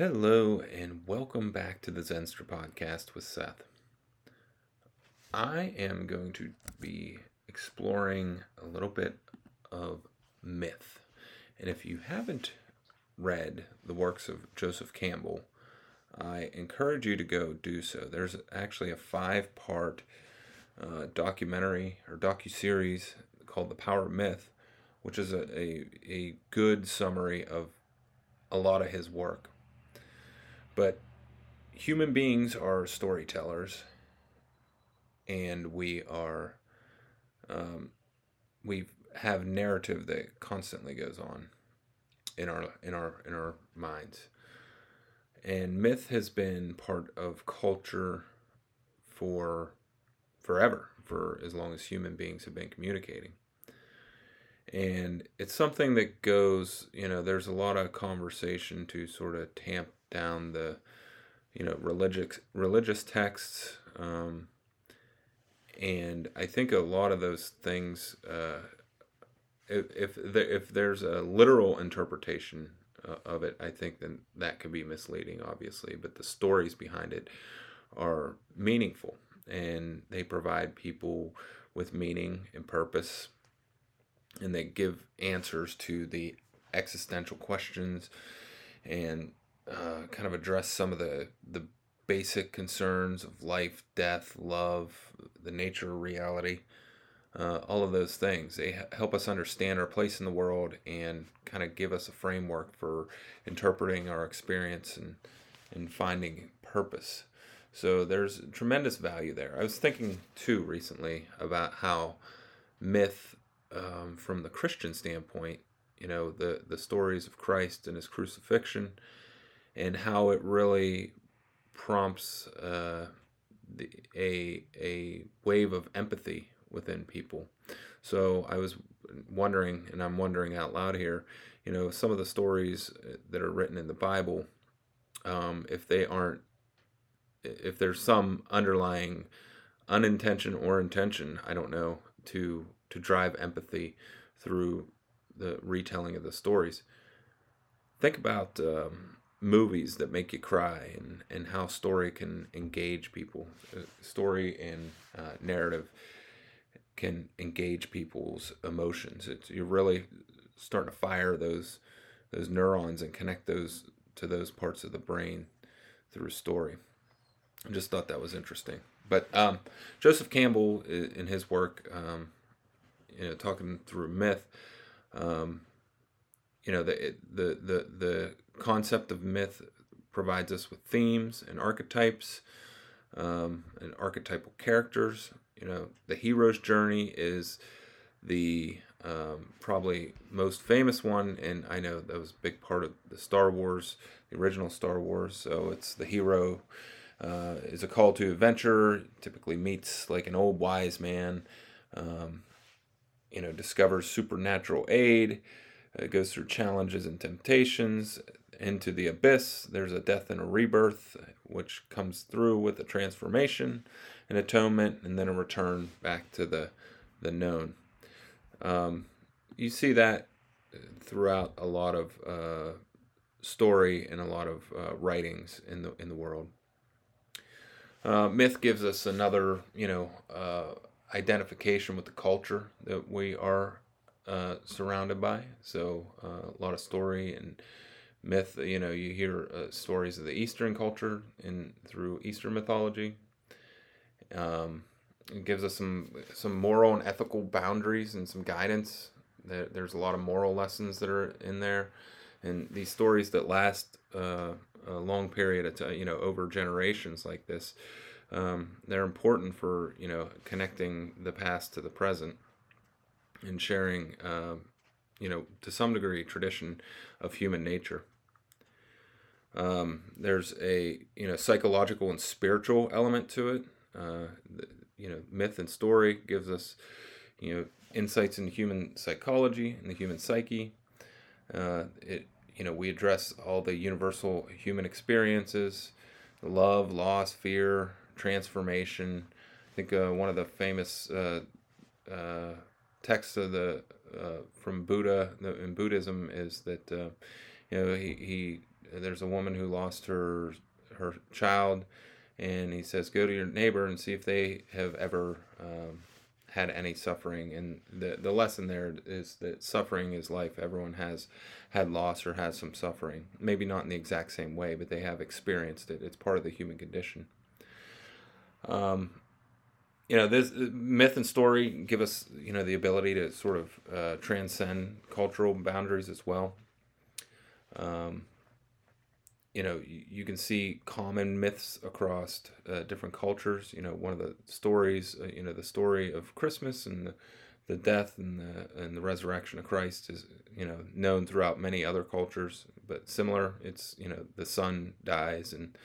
Hello, and welcome back to the Zenster podcast with Seth. I am going to be exploring a little bit of myth. And if you haven't read the works of Joseph Campbell, I encourage you to go do so. There's actually a five part uh, documentary or docu-series called The Power of Myth, which is a, a, a good summary of a lot of his work. But human beings are storytellers, and we are um, we have narrative that constantly goes on in our in our in our minds. And myth has been part of culture for forever, for as long as human beings have been communicating. And it's something that goes, you know, there's a lot of conversation to sort of tamp down the you know religious religious texts um, and I think a lot of those things uh, if if, the, if there's a literal interpretation uh, of it I think then that could be misleading obviously but the stories behind it are meaningful and they provide people with meaning and purpose and they give answers to the existential questions and uh, kind of address some of the the basic concerns of life, death, love, the nature of reality, uh, all of those things. They help us understand our place in the world and kind of give us a framework for interpreting our experience and and finding purpose. So there's tremendous value there. I was thinking too recently about how myth, um, from the Christian standpoint, you know, the the stories of Christ and his crucifixion and how it really prompts uh, the, a a wave of empathy within people. So I was wondering, and I'm wondering out loud here, you know, some of the stories that are written in the Bible, um, if they aren't, if there's some underlying unintention or intention, I don't know, to to drive empathy through the retelling of the stories. Think about um, movies that make you cry and, and how story can engage people. Uh, story and uh, narrative can engage people's emotions. It's, you're really starting to fire those those neurons and connect those to those parts of the brain through story. I just thought that was interesting. But um, Joseph Campbell, in his work, um, you know, talking through myth, um, you know, the the the the concept of myth provides us with themes and archetypes um, and archetypal characters. You know, the hero's journey is the um, probably most famous one, and I know that was a big part of the Star Wars, the original Star Wars. So it's the hero uh, is a call to adventure. Typically meets like an old wise man. Um, you know, discovers supernatural aid. Uh, goes through challenges and temptations into the abyss. There's a death and a rebirth, which comes through with a transformation, an atonement, and then a return back to the the known. Um, you see that throughout a lot of uh, story and a lot of uh, writings in the in the world. Uh, myth gives us another, you know, uh, identification with the culture that we are uh, surrounded by. So uh, a lot of story and myth. You know, you hear uh, stories of the Eastern culture in through Eastern mythology. Um, it gives us some some moral and ethical boundaries and some guidance. There, there's a lot of moral lessons that are in there, and these stories that last uh, a long period of time, you know, over generations like this. Um, they're important for you know connecting the past to the present and sharing, uh, you know, to some degree, tradition of human nature. Um, there's a you know psychological and spiritual element to it. Uh, the, you know, myth and story gives us you know insights into human psychology and the human psyche. Uh, it you know we address all the universal human experiences, love, loss, fear, transformation. I think uh, one of the famous uh, uh, texts of the uh, from Buddha in Buddhism is that you know he, he there's a woman who lost her her child, and he says, "Go to your neighbor and see if they have ever um, had any suffering." And the the lesson there is that suffering is life. Everyone has had loss or has some suffering. Maybe not in the exact same way, but they have experienced it. It's part of the human condition. Um, you know, this myth and story give us, you know, the ability to sort of uh, transcend cultural boundaries as well. Um, you know, you, can see common myths across uh, different cultures. You know, one of the stories, uh, you know, the story of Christmas and the, the death and the and the resurrection of Christ is, you know, known throughout many other cultures, but similar. It's you know, the son dies and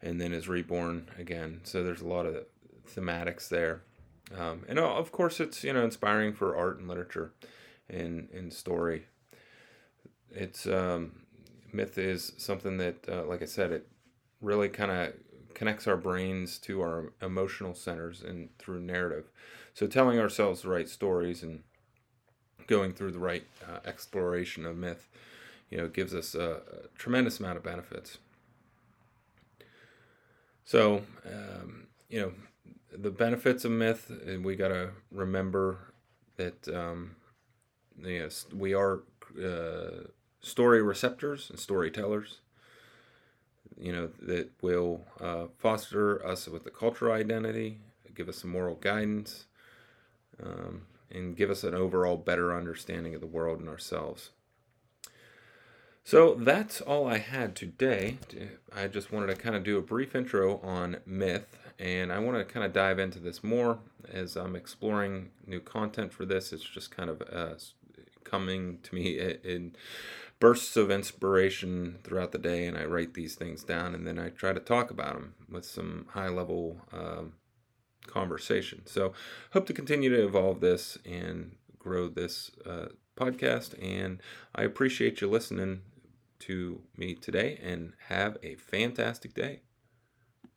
and then is reborn again. So there's a lot of thematics there. Um, and uh, of course, it's you know inspiring for art and literature, and and story. It's um, myth is something that, uh, like I said, it really kind of connects our brains to our emotional centers and through narrative. So telling ourselves the right stories and going through the right uh, exploration of myth, you know, gives us a, a tremendous amount of benefits. So, um, you know, the benefits of myth, and we got to remember that um, yes, we are uh, story receptors and storytellers. You know that will uh, foster us with the cultural identity, give us some moral guidance, um, and give us an overall better understanding of the world and ourselves. So that's all I had today. I just wanted to kind of do a brief intro on myth, and I want to kind of dive into this more as I'm exploring new content for this. It's just kind of uh, coming to me in bursts of inspiration throughout the day, and I write these things down, and then I try to talk about them with some high level um, conversation. So, hope to continue to evolve this and grow this uh, podcast, and I appreciate you listening to me today and have a fantastic day.